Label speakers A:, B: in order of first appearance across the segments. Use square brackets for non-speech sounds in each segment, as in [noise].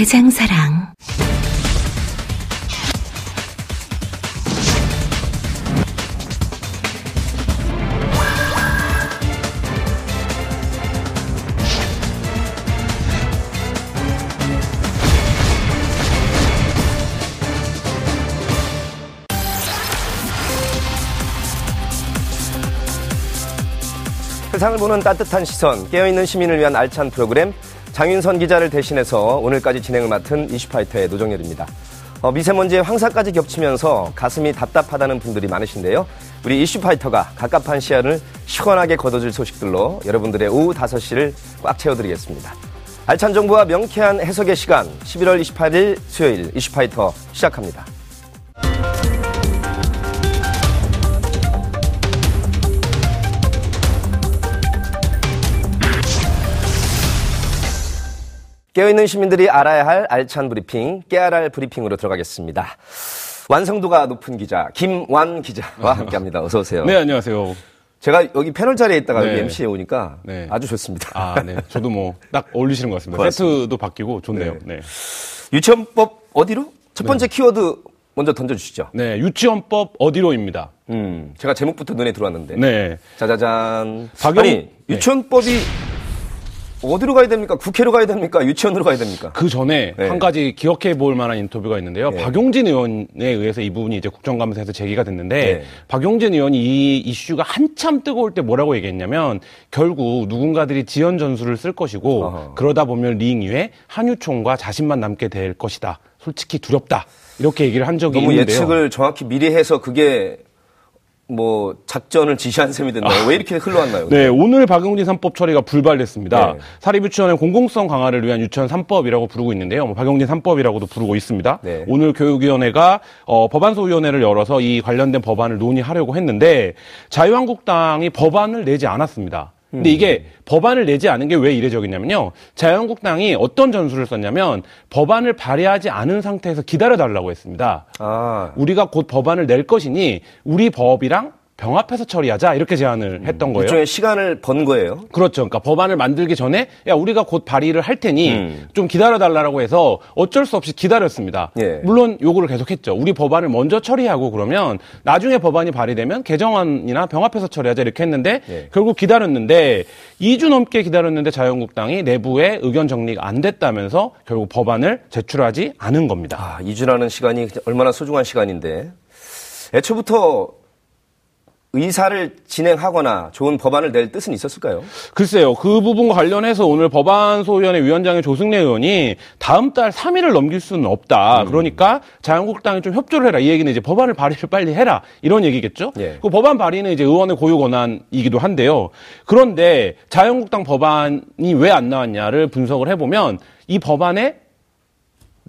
A: 대장사랑.
B: 세상을 보는 따뜻한 시선, 깨어있는 시민을 위한 알찬 프로그램 장윤선 기자를 대신해서 오늘까지 진행을 맡은 이슈파이터의 노정열입니다. 어, 미세먼지의 황사까지 겹치면서 가슴이 답답하다는 분들이 많으신데요. 우리 이슈파이터가 갑갑한 시야를 시원하게 걷어줄 소식들로 여러분들의 오후 5시를 꽉 채워드리겠습니다. 알찬 정보와 명쾌한 해석의 시간 11월 28일 수요일 이슈파이터 시작합니다. 깨어있는 시민들이 알아야 할 알찬 브리핑, 깨알알 브리핑으로 들어가겠습니다. 완성도가 높은 기자, 김완 기자와 함께 합니다. 어서오세요.
C: 네, 안녕하세요.
B: 제가 여기 패널 자리에 있다가
C: 네.
B: 여기 MC에 오니까
C: 네.
B: 아주 좋습니다.
C: 아, 네. 저도 뭐, 딱 어울리시는 것 같습니다.
B: 고맙습니다.
C: 세트도 바뀌고 좋네요. 네.
B: 유치원법 어디로? 첫 번째 키워드 먼저 던져주시죠.
C: 네, 유치원법 어디로입니다.
B: 음, 제가 제목부터 눈에 들어왔는데.
C: 네.
B: 짜자잔.
C: 박영-
B: 아니,
C: 네.
B: 유치원법이 어디로 가야 됩니까? 국회로 가야 됩니까? 유치원으로 가야 됩니까?
C: 그 전에
B: 네.
C: 한 가지 기억해 볼 만한 인터뷰가 있는데요.
B: 네.
C: 박용진 의원에 의해서 이 부분이 이제 국정감사에서 제기가 됐는데
B: 네.
C: 박용진 의원이 이 이슈가 한참 뜨거울 때 뭐라고 얘기했냐면 결국 누군가들이 지연 전술을 쓸 것이고
B: 어허.
C: 그러다 보면 링 위에 한유총과 자신만 남게 될 것이다. 솔직히 두렵다. 이렇게 얘기를 한 적이
B: 너무
C: 있는데요.
B: 예측을 정확히 미리 해서 그게 뭐 작전을 지시한 셈이 됐나요? 왜 이렇게 흘러왔나요?
C: 네, 오늘 박용진 3법 처리가 불발됐습니다.
B: 네.
C: 사립유치원의 공공성 강화를 위한 유치원 3법이라고 부르고 있는데요. 뭐 박용진 3법이라고도 부르고 있습니다.
B: 네.
C: 오늘 교육위원회가 어, 법안소위원회를 열어서 이 관련된 법안을 논의하려고 했는데 자유한국당이 법안을 내지 않았습니다. 근데 이게 법안을 내지 않은 게 왜 이례적이냐면요. 자유한국당이 어떤 전술을 썼냐면 법안을 발의하지 않은 상태에서 기다려달라고 했습니다.
B: 아,
C: 우리가 곧 법안을 낼 것이니 우리 법이랑 병합해서 처리하자 이렇게 제안을 했던 거예요.
B: 일종의 시간을 번 거예요.
C: 그렇죠. 그러니까 법안을 만들기 전에 야 우리가 곧 발의를 할 테니
B: 음.
C: 좀 기다려 달라고 해서 어쩔 수 없이 기다렸습니다.
B: 예.
C: 물론 요구를 계속했죠. 우리 법안을 먼저 처리하고 그러면 나중에 법안이 발의되면 개정안이나 병합해서 처리하자 이렇게 했는데
B: 예.
C: 결국 기다렸는데 2주 넘게 기다렸는데 자유한국당이 내부에 의견 정리가 안 됐다면서 결국 법안을 제출하지 않은 겁니다.
B: 아, 2주라는 시간이 얼마나 소중한 시간인데. 애초부터 의사를 진행하거나 좋은 법안을 낼 뜻은 있었을까요?
C: 글쎄요. 그 부분과 관련해서 오늘 법안소위원회 위원장의 조승래 의원이 다음 달 3일을 넘길 수는 없다. 그러니까 자유한국당이 좀 협조를 해라. 이 얘기는 이제 법안을 발의를 빨리 해라. 이런 얘기겠죠.
B: 예.
C: 그 법안 발의는 이제 의원의 고유 권한이기도 한데요. 그런데 자유한국당 법안이 왜 안 나왔냐를 분석을 해보면 이 법안에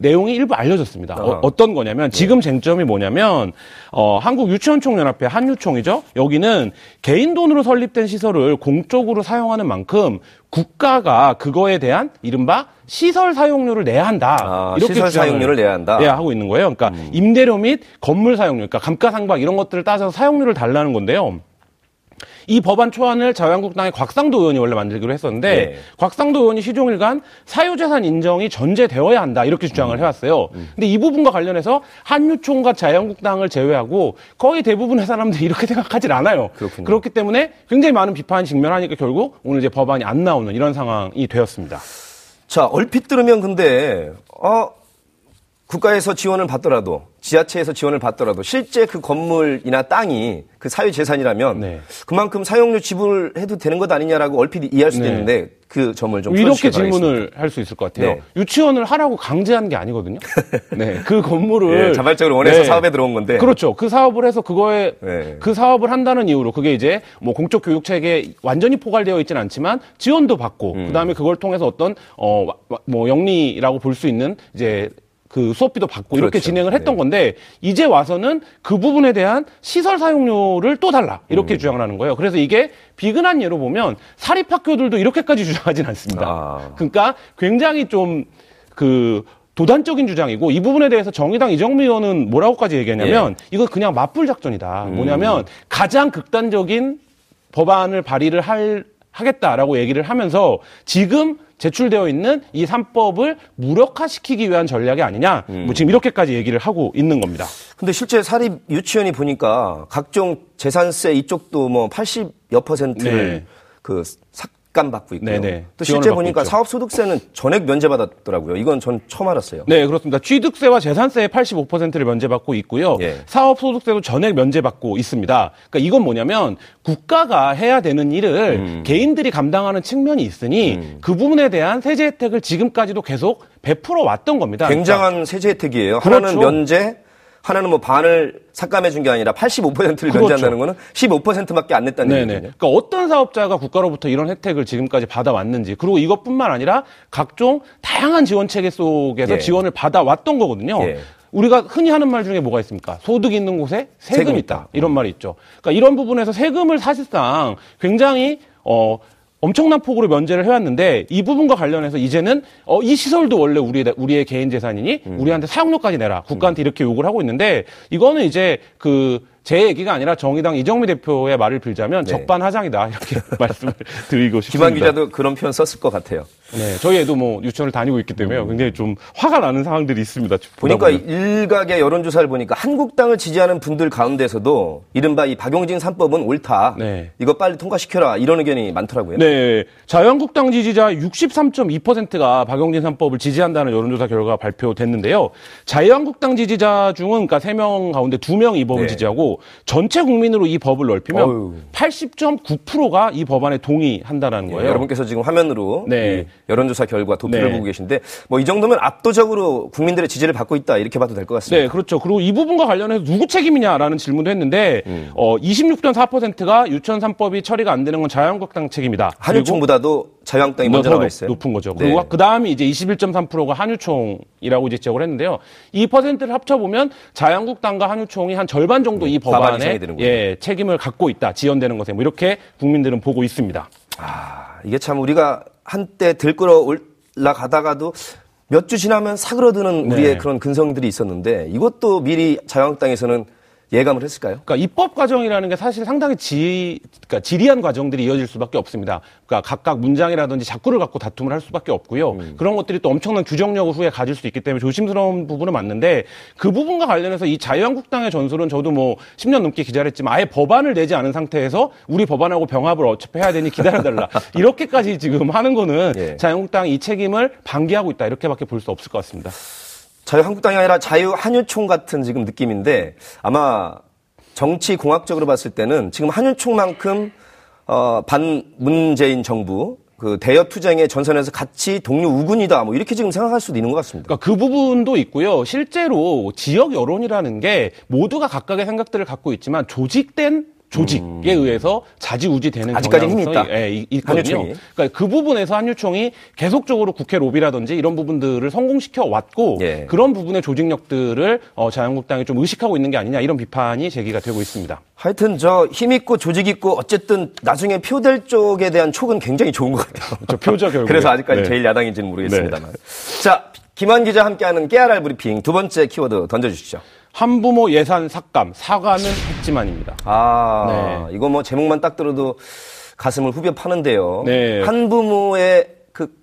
C: 내용이 일부 알려졌습니다.
B: 어.
C: 어, 떤 거냐면 지금 쟁점이 뭐냐면 어, 한국 유치원총연합회 한유총이죠. 여기는 개인 돈으로 설립된 시설을 공적으로 사용하는 만큼 국가가 그거에 대한 이른바 시설 사용료를 내야 한다.
B: 아,
C: 이렇게
B: 시설 사용료를 내야 한다. 음.
C: 네, 하고 있는 거예요. 그러니까 임대료 및 건물 사용료, 그러니까 감가상각 이런 것들을 따져서 사용료를 달라는 건데요. 이 법안 초안을 자유한국당의 곽상도 의원이 원래 만들기로 했었는데
B: 네.
C: 곽상도 의원이 시종일관 사유재산 인정이 전제되어야 한다 이렇게 주장을
B: 음.
C: 해왔어요. 근데 이 부분과 관련해서 한유총과 자유한국당을 제외하고 거의 대부분의 사람들이 이렇게 생각하질 않아요.
B: 그렇군요.
C: 그렇기 때문에 굉장히 많은 비판이 직면하니까 결국 오늘 이제 법안이 안 나오는 이런 상황이 되었습니다.
B: 자, 얼핏 들으면 근데, 어, 국가에서 지원을 받더라도 지자체에서 지원을 받더라도 실제 그 건물이나 땅이 그 사회 재산이라면
C: 네.
B: 그만큼 사용료 지불해도 되는 것 아니냐라고 얼핏 이해할 수도
C: 네.
B: 있는데 그 점을 좀
C: 이렇게. 질문을 할 수 있을 것 같아요.
B: 네.
C: 유치원을 하라고 강제한 게 아니거든요. [laughs] 네, 그 건물을
B: 예, 자발적으로 원해서
C: 네.
B: 사업에 들어온 건데
C: 그렇죠. 그 사업을 해서 그거에
B: 네.
C: 그 사업을 한다는 이유로 그게 이제 뭐 공적 교육 체계에 완전히 포괄되어 있지는 않지만 지원도 받고
B: 음.
C: 그다음에 그걸 통해서 어떤 어 뭐 영리라고 볼 수 있는 이제 그 수업비도 받고 이렇게
B: 그렇죠.
C: 진행을 했던
B: 네.
C: 건데 이제 와서는 그 부분에 대한 시설 사용료를 또 달라 이렇게 주장을 하는 거예요. 그래서 이게 비근한 예로 보면 사립학교들도 이렇게까지 [laughs] 주장하진 않습니다.
B: 아.
C: 그러니까 굉장히 좀그 도단적인 주장이고 이 부분에 대해서 정의당 이정미 의원은 뭐라고까지 얘기했냐면 이거 그냥 맞불 작전이다. 뭐냐면 가장 극단적인 법안을 발의를 할 하겠다라고 얘기를 하면서 지금 제출되어 있는 이 3법을 무력화시키기 위한 전략이 아니냐. 뭐 지금 이렇게까지 얘기를 하고 있는 겁니다.
B: 근데 실제 사립 유치원이 보니까 각종 재산세 이쪽도 뭐 80여 퍼센트를
C: 네.
B: 그 삭감 받고 있고요.
C: 네네.
B: 또 실제 보니까
C: 있죠.
B: 사업 소득세는 전액 면제받았더라고요. 이건 전 처음 알았어요.
C: 네, 그렇습니다. 취득세와 재산세의 85%를 면제받고 있고요.
B: 예.
C: 사업 소득세도 전액 면제받고 있습니다. 그러니까 이건 뭐냐면 국가가 해야 되는 일을
B: 음.
C: 개인들이 감당하는 측면이 있으니 그 부분에 대한 세제 혜택을 지금까지도 계속 베풀어 왔던 겁니다.
B: 굉장한 세제 혜택이에요.
C: 그러니까 그렇죠.
B: 하나는 면제, 하나는 뭐 반을 삭감해 준 게 아니라 85%를
C: 그렇죠.
B: 면제한다는 거는 15%밖에 안 냈다는. 얘기거든요.
C: 그러니까 어떤 사업자가 국가로부터 이런 혜택을 지금까지 받아왔는지 그리고 이것뿐만 아니라 각종 다양한 지원 체계 속에서
B: 예.
C: 지원을 받아왔던 거거든요.
B: 예.
C: 우리가 흔히 하는 말 중에 뭐가 있습니까? 소득 있는 곳에 세금,
B: 세금
C: 이
B: 있다.
C: 있다. 이런 말이 있죠. 그러니까 이런 부분에서 세금을 사실상 굉장히 어 엄청난 폭으로 면제를 해왔는데 이 부분과 관련해서 이제는 어, 이 시설도 원래 우리의 우리의 개인 재산이니
B: 음.
C: 우리한테 사용료까지 내라 국가한테 이렇게 요구를 하고 있는데 이거는 이제 그 제 얘기가 아니라 정의당 이정미 대표의 말을 빌자면
B: 네.
C: 적반하장이다 이렇게 [laughs] 말씀을 드리고 싶습니다.
B: 김한 기자도 그런 표현 썼을 것 같아요.
C: 네, 저희 애도 뭐 유치원을 다니고 있기 때문에 굉장히 좀 화가 나는 상황들이 있습니다.
B: 보니까
C: 보면.
B: 일각의 여론조사를 보니까 한국당을 지지하는 분들 가운데서도 이른바 이 박용진 3법은 옳다.
C: 네.
B: 이거 빨리 통과시켜라. 이런 의견이 많더라고요.
C: 네, 자유한국당 지지자 63.2%가 박용진 3법을 지지한다는 여론조사 결과가 발표됐는데요. 자유한국당 지지자 중은 그러니까 3명 가운데 2명이 이 법을
B: 네.
C: 지지하고 전체 국민으로 이 법을 넓히면
B: 어휴.
C: 80.9%가 이 법안에 동의한다는
B: 예,
C: 거예요.
B: 여러분께서 지금 화면으로
C: 네.
B: 이 여론조사 결과 도표를
C: 네.
B: 보고 계신데 뭐 이 정도면 압도적으로 국민들의 지지를 받고 있다 이렇게 봐도 될 것 같습니다.
C: 네, 그렇죠. 그리고 이 부분과 관련해서 누구 책임이냐라는 질문도 했는데,
B: 음.
C: 어, 26.4%가 유치원 3법이 처리가 안 되는 건 자유한국당 책임이다.
B: 한유총보다도 자유한국당이 먼저
C: 더
B: 나와
C: 높-
B: 있어요.
C: 높은 거죠.
B: 네.
C: 그리고 그 다음이 이제 21.3%가 한유총이라고 이제 지적을 했는데요. 이 퍼센트를 합쳐보면 자유한국당과 한유총이 한 절반 정도 이 법안에
B: 네, 이상이 되는군요.
C: 예, 책임을 갖고 있다. 지연되는 것에 뭐 이렇게 국민들은 보고 있습니다.
B: 아, 이게 참 우리가 한때 들끓어 올라가다가도 몇 주 지나면 사그러드는
C: 네.
B: 우리의 그런 근성들이 있었는데 이것도 미리 자유한국당에서는 예감을 했을까요?
C: 그러니까 입법 과정이라는 게 사실 상당히 지, 그러니까 지리한 과정들이 이어질 수밖에 없습니다. 그러니까 각각 문장이라든지 작구를 갖고 다툼을 할 수밖에 없고요. 그런 것들이 또 엄청난 규정력을 후에 가질 수 있기 때문에 조심스러운 부분은 맞는데 그 부분과 관련해서 이 자유한국당의 전술은 저도 뭐 10년 넘게 기자를 했지만 아예 법안을 내지 않은 상태에서 우리 법안하고 병합을 어차피 해야 되니 기다려달라. [laughs] 이렇게까지 지금 하는 거는
B: 예.
C: 자유한국당이 이 책임을 방기하고 있다. 이렇게밖에 볼 수 없을 것 같습니다.
B: 자유한국당이 아니라 자유한유총 같은 지금 느낌인데 아마 정치 공학적으로 봤을 때는 지금 한유총만큼 어, 반문재인 정부 그 대여 투쟁의 전선에서 같이 동료 우군이다 뭐 이렇게 지금 생각할 수도 있는 것 같습니다.
C: 그러니까 그 부분도 있고요. 실제로 지역 여론이라는 게 모두가 각각의 생각들을 갖고 있지만 조직된 조직에 의해서 자지우지 되는
B: 음. 아직까지는
C: 힘이
B: 있다.
C: 예, 이- 있거든요.
B: 한유총이.
C: 그러니까 그 부분에서 한유총이 계속적으로 국회 로비라든지 이런 부분들을 성공시켜 왔고
B: 예.
C: 그런 부분의 조직력들을 어, 자유한국당이 좀 의식하고 있는 게 아니냐 이런 비판이 제기가 되고 있습니다.
B: 하여튼 저 힘 있고 조직 있고 어쨌든 나중에 표될 쪽에 대한 촉은 굉장히 좋은 것 같아요.
C: 저 표죠 결국.
B: 그래서 아직까지
C: 네.
B: 제일 야당인지는 모르겠습니다만. 자, 김한 기자 함께하는 깨알알 브리핑 두 번째 키워드 던져주시죠.
C: 한부모 예산 삭감 사과는 했지만입니다.
B: 아, 이거 뭐 제목만 딱 들어도 가슴을 후벼 파는데요.
C: 네.
B: 한부모의 그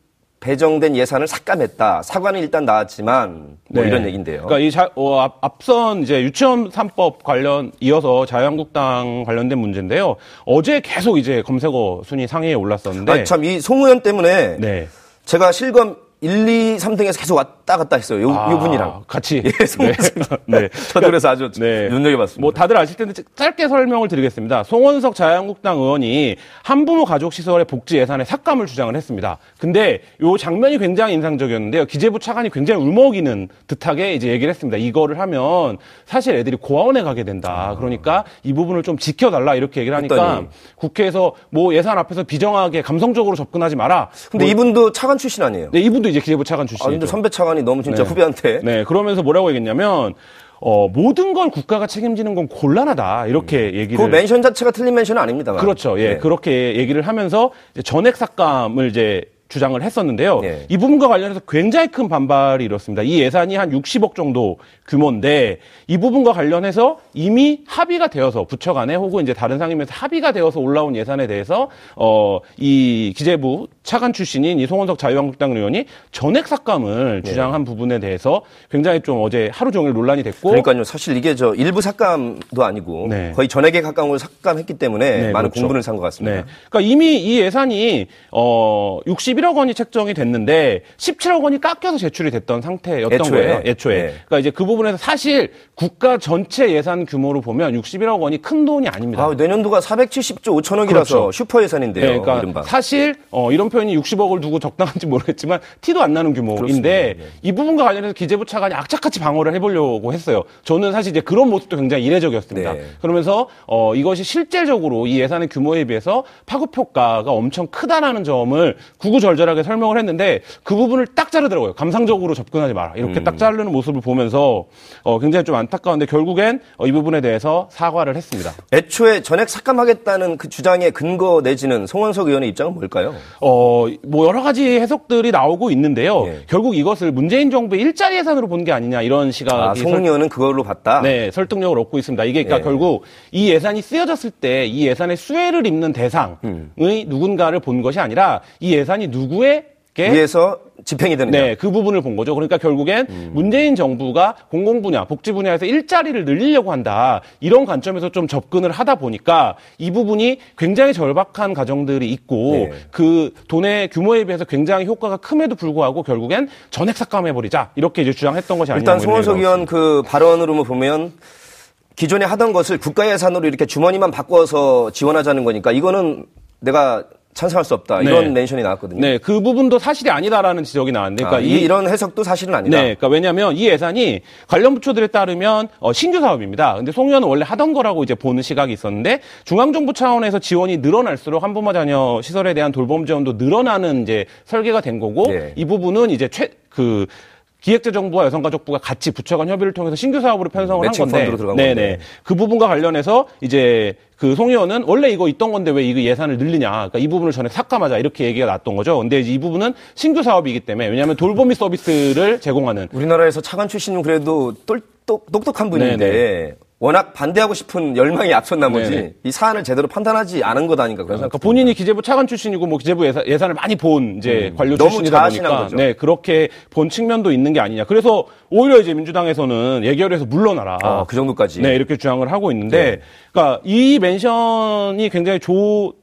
B: 배정된 예산을 삭감했다. 사과는 일단 나왔지만 뭐
C: 네.
B: 이런 얘기인데요.
C: 그러니까 이 자, 어, 앞, 앞선 이제 유치원 3법 관련 이어서 자유한국당 관련된 문제인데요. 어제 계속 이제 검색어 순위 상위에 올랐었는데
B: 아, 참, 이 송우현 때문에
C: 네.
B: 제가 실검 1, 2, 3등에서 계속 왔다 갔다 했어요. 요,
C: 아,
B: 요 분이랑.
C: 같이. [laughs]
B: 예, 송원석. 네. [laughs] [laughs] 저도 그래서 아주 눈여겨봤습니다.
C: 뭐 다들 아실 텐데 짧게 설명을 드리겠습니다. 송원석 자유한국당 의원이 한부모 가족 시설의 복지 예산에 삭감을 주장을 했습니다. 근데 요 장면이 굉장히 인상적이었는데요. 기재부 차관이 굉장히 울먹이는 듯하게 이제 얘기를 했습니다. 이거를 하면 사실 애들이 고아원에 가게 된다. 그러니까 이 부분을 좀 지켜달라 이렇게 얘기를 하니까
B: 했더니.
C: 국회에서 뭐 예산 앞에서 비정하게 감성적으로 접근하지 마라.
B: 근데
C: 뭐-
B: 이분도 차관 출신 아니에요?
C: 네, 이분도 이제 기재부 차관
B: 아,
C: 출신이죠.
B: 근데 선배 차관이 너무 진짜
C: 네.
B: 후배한테.
C: 네, 그러면서 뭐라고 얘기했냐면 어, 모든 걸 국가가 책임지는 건 곤란하다 이렇게 얘기를
B: 그 멘션 자체가 틀린 멘션은 아닙니다만.
C: 그렇죠. 예,
B: 네.
C: 그렇게 얘기를 하면서 전액 삭감을 이제 주장을 했었는데요.
B: 네.
C: 이 부분과 관련해서 굉장히 큰 반발이 일었습니다. 이 예산이 한 60억 정도 규모인데 이 부분과 관련해서 이미 합의가 되어서 부처 간에 혹은 이제 다른 상임에서 합의가 되어서 올라온 예산에 대해서 어, 이 기재부 차관 출신인 이 송언석 자유한국당 의원이 전액 삭감을
B: 네.
C: 주장한 부분에 대해서 굉장히 좀 어제 하루 종일 논란이 됐고
B: 그러니까요. 사실 이게 저 일부 삭감도 아니고
C: 네.
B: 거의 전액에 가까운 걸 삭감했기 때문에
C: 네,
B: 많은
C: 그렇죠.
B: 공분을 산 것 같습니다.
C: 네. 그러니까 이미 이 예산이 어 61억 원이 책정이 됐는데 17억 원이 깎여서 제출이 됐던 상태였던
B: 애초에.
C: 거예요. 애초에.
B: 네.
C: 그러니까 이제 그 부분에서 사실 국가 전체 예산 규모로 보면 61억 원이 큰 돈이 아닙니다.
B: 아, 내년도가 470조 5천억이라서
C: 그렇죠.
B: 슈퍼 예산인데요.
C: 네, 그러니까
B: 이른바.
C: 사실 어, 이런 표현이 60억을 두고 적당한지 모르겠지만 티도 안 나는 규모인데
B: 그렇습니다.
C: 이 부분과 관련해서 기재부 차관이 악착같이 방어를 해보려고 했어요. 저는 사실 이제 그런 모습도 굉장히 이례적이었습니다.
B: 네.
C: 그러면서 어, 이것이 실질적으로 이 예산의 규모에 비해서 파급 효과가 엄청 크다라는 점을 구구절절하게 설명을 했는데 그 부분을 딱 자르더라고요. 감상적으로 접근하지 마라. 이렇게
B: 음.
C: 딱 자르는 모습을 보면서 어, 굉장히 좀 안타까운데 결국엔 어, 이 부분에 대해서 사과를 했습니다.
B: 애초에 전액 삭감하겠다는 그 주장의 근거 내지는 송원석 의원의 입장은 뭘까요?
C: 어, 뭐 여러 가지 해석들이 나오고 있는데요.
B: 예.
C: 결국 이것을 문재인 정부의 일자리 예산으로 본 게 아니냐 이런 시각이
B: 아,
C: 설-
B: 송 의원은 그걸로 봤다.
C: 네, 설득력을 얻고 있습니다. 이게 그러니까
B: 예.
C: 결국 이 예산이 쓰여졌을 때 이 예산의 수혜를 입는 대상의
B: 음.
C: 누군가를 본 것이 아니라 이 예산이 누구에 게
B: 위에서 집행이 되느냐.
C: 네, 그 부분을 본 거죠. 그러니까 결국엔
B: 음.
C: 문재인 정부가 공공 분야, 복지 분야에서 일자리를 늘리려고 한다. 이런 관점에서 좀 접근을 하다 보니까 이 부분이 굉장히 절박한 가정들이 있고
B: 네.
C: 그 돈의 규모에 비해서 굉장히 효과가 큼에도 불구하고 결국엔 전액 삭감해 버리자. 이렇게 이제 주장했던 것이 아니냐.
B: 일단 송원석 의원 그 발언으로 보면 기존에 하던 것을 국가 예산으로 이렇게 주머니만 바꿔서 지원하자는 거니까 이거는 내가 찬성할 수 없다. 이런
C: 네.
B: 멘션이 나왔거든요.
C: 네, 그 부분도 사실이 아니다라는 지적이 나왔는데,
B: 아,
C: 그러니까
B: 이,
C: 이,
B: 이런 해석도 사실은 아니다.
C: 네, 그러니까 왜냐하면 이 예산이 관련 부처들에 따르면 어, 신규 사업입니다. 근데 송 의원은 원래 하던 거라고 이제 보는 시각이 있었는데 중앙정부 차원에서 지원이 늘어날수록 한부모 자녀 시설에 대한 돌봄 지원도 늘어나는 이제 설계가 된 거고
B: 네.
C: 이 부분은 이제 최그 기획재정부와 여성가족부가 같이 부처 간 협의를 통해서 신규 사업으로 편성을 한 건데, 네네
B: 건데.
C: 그 부분과 관련해서 이제 그 송 의원은 원래 이거 있던 건데 왜 이거 예산을 늘리냐. 그러니까 이 부분을 전에 삭감하자 이렇게 얘기가 났던 거죠. 근데 이 부분은 신규 사업이기 때문에 왜냐하면 돌보미 서비스를 제공하는
B: 우리나라에서 차관 출신은 그래도 똘, 똑, 똑똑한 분인데 워낙 반대하고 싶은 열망이 앞선 나머지
C: 네네.
B: 이 사안을 제대로 판단하지 않은 것 아닌가 그런 생각.
C: 그러니까 본인이 기재부 차관 출신이고 뭐 기재부 예산, 예산을 많이 본 이제 관료
B: 음. 너무
C: 출신이다 보니까
B: 거죠.
C: 네 그렇게 본 측면도 있는 게 아니냐. 그래서 오히려 이제 민주당에서는 예결에서 물러나라.
B: 아, 그 정도까지.
C: 네 이렇게 주장을 하고 있는데,
B: 네.
C: 그러니까 이 멘션이 굉장히 조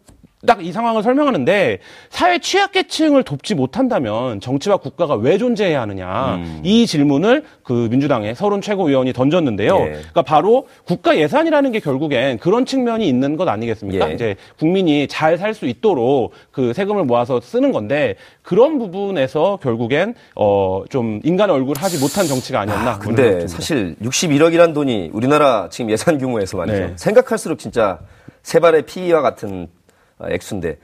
C: 딱 이 상황을 설명하는데 사회 취약계층을 돕지 못한다면 정치와 국가가 왜 존재해야 하느냐
B: 음.
C: 이 질문을 그 민주당의 서른 최고위원이 던졌는데요.
B: 예.
C: 그러니까 바로 국가 예산이라는 게 결국엔 그런 측면이 있는 것 아니겠습니까?
B: 예.
C: 이제 국민이 잘 살 수 있도록 그 세금을 모아서 쓰는 건데 그런 부분에서 결국엔 어 좀 인간의 얼굴 하지 못한 정치가 아니었나.
B: 아, 근데. 사실 61억이란 돈이 우리나라 지금 예산 규모에서 말이죠.
C: 네.
B: 생각할수록 진짜 세 발의 피와 같은 아, 액수인데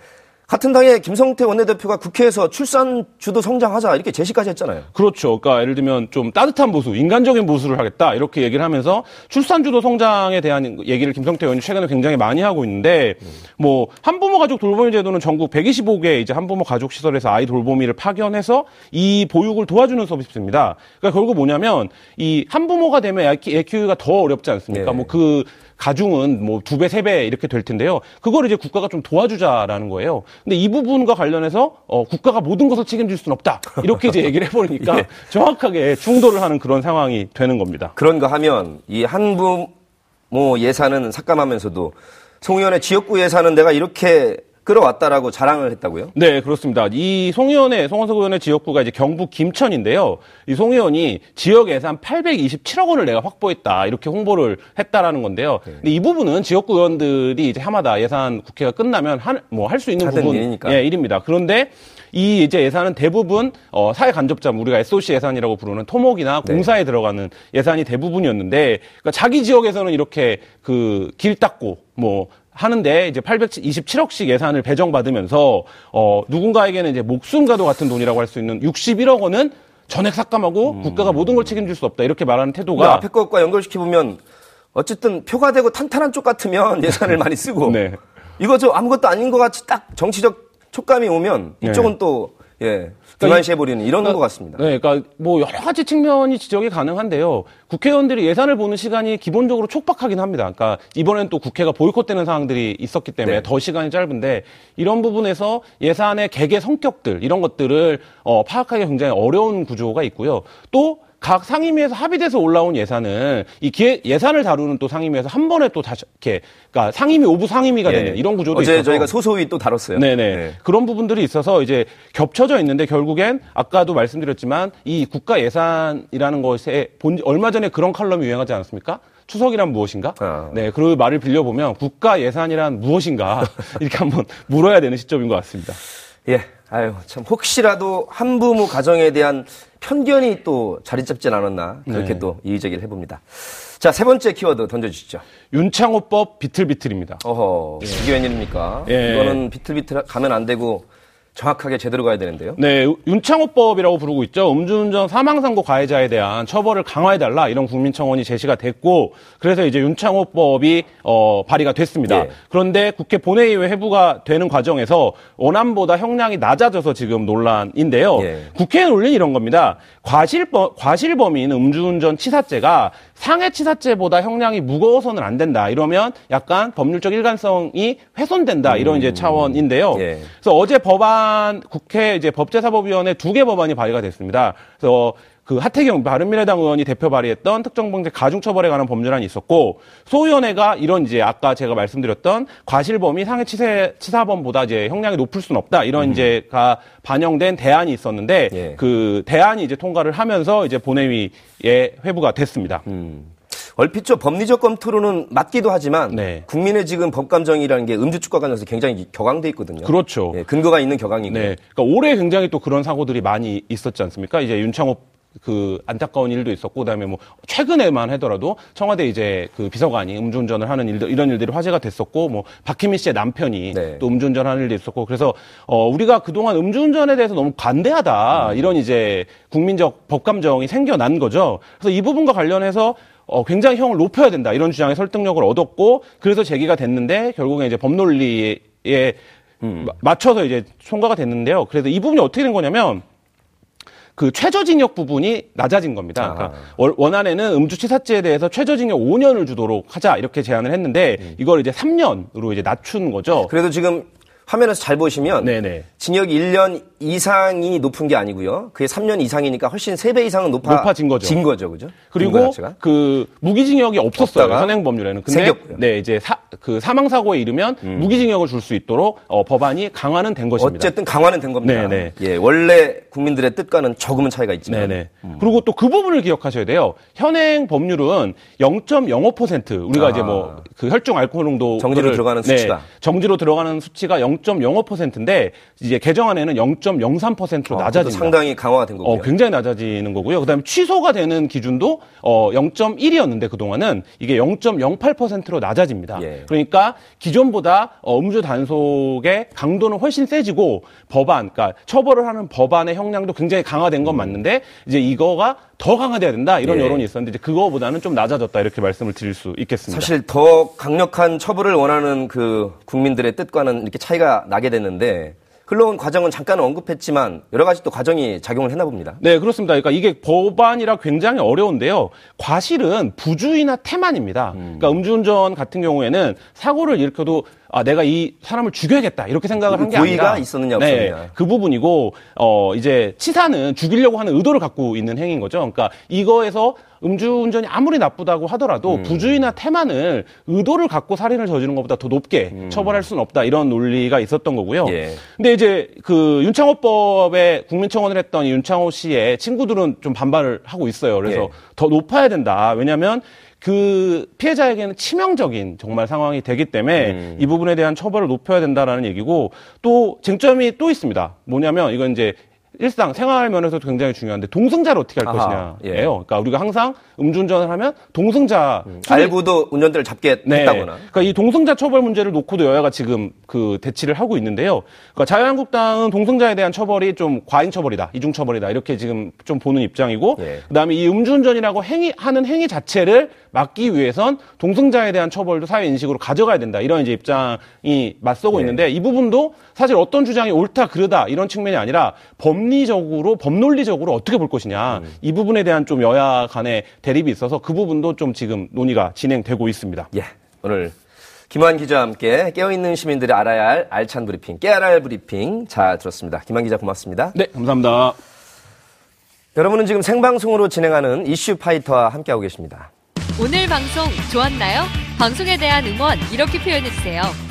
B: 같은 당의 김성태 원내대표가 국회에서 출산 주도 성장하자 이렇게 제시까지 했잖아요.
C: 그렇죠. 그러니까 예를 들면 좀 따뜻한 보수, 인간적인 보수를 하겠다 이렇게 얘기를 하면서 출산 주도 성장에 대한 얘기를 김성태 의원이 최근에 굉장히 많이 하고 있는데 뭐 한부모 가족 돌보미 제도는 전국 125개 이제 한부모 가족 시설에서 아이 돌보미를 파견해서 이 보육을 도와주는 서비스입니다. 그러니까 결국 뭐냐면 이 한부모가 되면 애, 키우기가 더 어렵지 않습니까?
B: 네.
C: 뭐그 가중은 뭐 두 배, 세 배 이렇게 될 텐데요. 그걸 이제 국가가 좀 도와주자라는 거예요. 근데 이 부분과 관련해서 어, 국가가 모든 것을 책임질 수는 없다. 이렇게 이제 얘기를 해버리니까 [laughs]
B: 예.
C: 정확하게 충돌을 하는 그런 상황이 되는 겁니다.
B: 그런가 하면 이 한부모 예산은 삭감하면서도 송 의원의 지역구 예산은 내가 이렇게 끌어왔다라고 자랑을 했다고요?
C: 네, 그렇습니다. 이 송 의원의, 송원석 의원의 지역구가 이제 경북 김천인데요. 이 송 의원이 지역 예산 827억 원을 내가 확보했다. 이렇게 홍보를 했다라는 건데요.
B: 네.
C: 근데 이 부분은 지역구 의원들이 이제 해마다 예산 국회가 끝나면 뭐 할 수 있는 부분.
B: 일이니까.
C: 예, 일입니다. 그런데 이 이제 예산은 대부분 어, 사회 간접자 우리가 SOC 예산이라고 부르는 토목이나
B: 네.
C: 공사에 들어가는 예산이 대부분이었는데 그러니까 자기 지역에서는 이렇게 그 길 닦고 뭐 하는데 이제 827억씩 예산을 배정받으면서 어 누군가에게는 이제 목숨과도 같은 돈이라고 할 수 있는 61억 원은 전액 삭감하고 국가가 모든 걸 책임질 수 없다 이렇게 말하는
B: 음.
C: 태도가
B: 앞에 것과 연결시켜 보면 어쨌든 표가 되고 탄탄한 쪽 같으면 [laughs] 예산을 많이 쓰고
C: 네.
B: 이거 저 아무것도 아닌 것 같이 딱 정치적 촉감이 오면 이쪽은 또 예. 등한시해 버리는 이런 것 같습니다.
C: 네, 그러니까 뭐 여러 가지 측면이 지적이 가능한데요. 국회의원들이 예산을 보는 시간이 기본적으로 촉박하긴 합니다. 그러니까 이번엔 또 국회가 보이콧되는 상황들이 있었기 때문에
B: 네.
C: 더 시간이 짧은데 이런 부분에서 예산의 개개 성격들 이런 것들을 어, 파악하기 굉장히 어려운 구조가 있고요. 또 각 상임위에서 합의돼서 올라온 예산은 이 기획 예산을 다루는 또 상임위에서 한 번에 또 다시 이렇게 그러니까 상임위 오부 상임위가 되는 이런 구조도
B: 예. 어제
C: 있어서
B: 저희가 소소위 또 다뤘어요.
C: 네네.
B: 네.
C: 그런 부분들이 있어서 이제 겹쳐져 있는데 결국엔 아까도 말씀드렸지만 이 국가 예산이라는 것에 본, 얼마 전에 그런 칼럼이 유행하지 않았습니까? 추석이란 무엇인가?
B: 아.
C: 네, 그 말을 빌려보면 국가 예산이란 무엇인가? [laughs] 이렇게 한번 물어야 되는 시점인 것 같습니다.
B: 예. 아유, 참 혹시라도 한부모 가정에 대한 편견이 또 자리 잡진 않았나 그렇게
C: 네.
B: 또 이의제기를 해봅니다. 자, 세 번째 키워드 던져주시죠.
C: 윤창호법 비틀비틀입니다.
B: 어허, 이게 웬일입니까?
C: 예.
B: 이거는 비틀비틀 가면 안 되고 정확하게 제대로 가야 되는데요.
C: 네, 윤창호법이라고 부르고 있죠. 음주운전 사망사고 가해자에 대한 처벌을 강화해달라 이런 국민청원이 제시가 됐고 그래서 이제 윤창호법이 어, 발의가 됐습니다.
B: 예.
C: 그런데 국회 본회의회 회부가 되는 과정에서 원안보다 형량이 낮아져서 지금 논란인데요.
B: 예.
C: 국회에 논린 이런 겁니다. 과실범, 과실범인 음주운전 치사죄가 상해치사죄보다 형량이 무거워서는 안 된다. 이러면 약간 법률적 일관성이 훼손된다. 이런 이제 차원인데요.
B: 예.
C: 그래서 어제 법안 국회 이제 법제사법위원회 두 개 법안이 발의가 됐습니다. 그래서 그 하태경 바른미래당 의원이 대표 발의했던 특정범죄 가중처벌에 관한 법률안이 있었고 소위원회가 이런 이제 아까 제가 말씀드렸던 과실범이 상해 치사, 치사범보다 이제 형량이 높을 수는 없다 이런 이제가 반영된 대안이 있었는데
B: 예.
C: 그 대안이 이제 통과를 하면서 이제 본회의에 회부가 됐습니다.
B: 얼핏 저 법리적 검토로는 맞기도 하지만
C: 네.
B: 국민의 지금 법감정이라는 게 음주축과 관련해서 굉장히 격앙돼 있거든요.
C: 그렇죠.
B: 예, 근거가 있는 격앙이고.
C: 네. 그러니까 올해 굉장히 또 그런 사고들이 많이 있었지 않습니까? 이제 윤창호 그 안타까운 일도 있었고 그다음에 뭐 최근에만 하더라도 청와대 이제 그 비서관이 음주운전을 하는 일들 이런 일들이 화제가 됐었고 뭐 박희민 씨의 남편이
B: 네.
C: 또 음주운전 하는 일도 있었고 그래서 어 우리가 그동안 음주운전에 대해서 너무 관대하다 이런 이제 국민적 법감정이 생겨난 거죠. 그래서 이 부분과 관련해서 어, 굉장히 형을 높여야 된다 이런 주장의 설득력을 얻었고 그래서 제기가 됐는데 결국에 이제 법논리에 마- 맞춰서 이제 통과가 됐는데요. 그래서 이 부분이 어떻게 된 거냐면 그 최저징역 부분이 낮아진 겁니다. 그러니까 월- 원안에는 음주치사죄에 대해서 최저징역 5년을 주도록 하자 이렇게 제안을 했는데 이걸 이제 3년으로 이제 낮춘 거죠.
B: 그래도 지금 화면에서 잘 보시면
C: 네네.
B: 징역이 1년 이상이 높은 게 아니고요. 그게 3년 이상이니까 훨씬 3배 이상은 높아
C: 높아진 거죠.
B: 진 거죠. 그죠?
C: 그리고. 그 무기징역이 없었어요
B: 없다가
C: 현행 법률에는. 근데
B: 생겼고요. 음.
C: 네 이제 사, 그 사망 사고에 이르면 무기징역을 줄 수 있도록 어, 법안이 강화는 된 것입니다.
B: 어쨌든 강화는 된 겁니다.
C: 네네.
B: 예, 원래 국민들의 뜻과는 조금은 차이가 있지만
C: 네네. 그리고 또 그 부분을 기억하셔야 돼요. 현행 법률은 0.05% 우리가
B: 아.
C: 이제 뭐 그 혈중 알코올 농도
B: 정지로 들어가는 수치가.
C: 정지로 들어가는 수치가 0.05%인데 이제 개정안에는 0.03%로
B: 어,
C: 낮아집니다.
B: 그것도 상당히 강화가 된 거고요.
C: 어, 굉장히 낮아지는 거고요. 그다음에 취소가 되는 기준도 어, 0.1이었는데 그동안은 이게 0.08%로 낮아집니다.
B: 예.
C: 그러니까 기존보다 어, 음주 단속의 강도는 훨씬 세지고 법안, 그러니까 처벌을 하는 법안의 형량도 굉장히 강화된 건 맞는데 이제 이거가 더 강화돼야 된다 이런
B: 예.
C: 여론이 있었는데 이제 그거보다는 좀 낮아졌다 이렇게 말씀을 드릴 수 있겠습니다.
B: 사실 더 강력한 처벌을 원하는 그 국민들의 뜻과는 이렇게 차이가 나게 됐는데 흘러온 과정은 잠깐 언급했지만 여러 가지 또 과정이 작용을 했나 봅니다.
C: 네, 그렇습니다. 그러니까 이게 법안이라 굉장히 어려운데요. 과실은 부주의나 태만입니다. 그러니까 음주운전 같은 경우에는 사고를 일으켜도 아 내가 이 사람을 죽여야겠다 이렇게 생각을 한게
B: 고의가
C: 아니라
B: 있었느냐,
C: 네,
B: 없었느냐.
C: 그 부분이고 어 이제 치사는 죽이려고 하는 의도를 갖고 있는 행위인 거죠. 그러니까 이거에서 음주운전이 아무리 나쁘다고 하더라도
B: 음.
C: 부주의나 태만을 의도를 갖고 살인을 저지른 것보다 더 높게 처벌할 수는 없다 이런 논리가 있었던 거고요.
B: 음. 예.
C: 근데 이제 그 윤창호법에 국민청원을 했던 이 윤창호 씨의 친구들은 좀 반발을 하고 있어요. 그래서
B: 예.
C: 더 높아야 된다. 왜냐하면 그 피해자에게는 치명적인 정말 상황이 되기 때문에
B: 음.
C: 이 부분에 대한 처벌을 높여야 된다라는 얘기고 또 쟁점이 또 있습니다. 뭐냐면 이건 이제 일상 생활 면에서 도 굉장히 중요한데 동승자를 어떻게 할
B: 아하,
C: 것이냐예요.
B: 예.
C: 그러니까 우리가 항상 음주운전을 하면 동승자 손에-
B: 알고도 운전대를 잡게
C: 네.
B: 했다거나.
C: 그러니까 이 동승자 처벌 문제를 놓고도 여야가 지금 그 대치를 하고 있는데요. 그러니까 자유한국당은 동승자에 대한 처벌이 좀 과잉 처벌이다, 이중 처벌이다 이렇게 지금 좀 보는 입장이고,
B: 예.
C: 그다음에 이 음주운전이라고 행위 하는 행위 자체를 막기 위해선 동승자에 대한 처벌도 사회 인식으로 가져가야 된다 이런 이제 입장이 맞서고
B: 예.
C: 있는데 이 부분도 사실 어떤 주장이 옳다 그르다 이런 측면이 아니라 법리적으로 법논리적으로 어떻게 볼 것이냐
B: 음.
C: 이 부분에 대한 좀 여야 간의 대립이 있어서 그 부분도 좀 지금 논의가 진행되고 있습니다.
B: 예. 오늘 김환 기자와 함께 깨어있는 시민들이 알아야 할 알찬 브리핑, 깨알알 브리핑 잘 들었습니다. 김환 기자 고맙습니다.
C: 네, 감사합니다.
B: 여러분은 지금 생방송으로 진행하는 이슈 파이터와 함께하고 계십니다.
D: 오늘 방송 좋았나요? 방송에 대한 응원 이렇게 표현해주세요.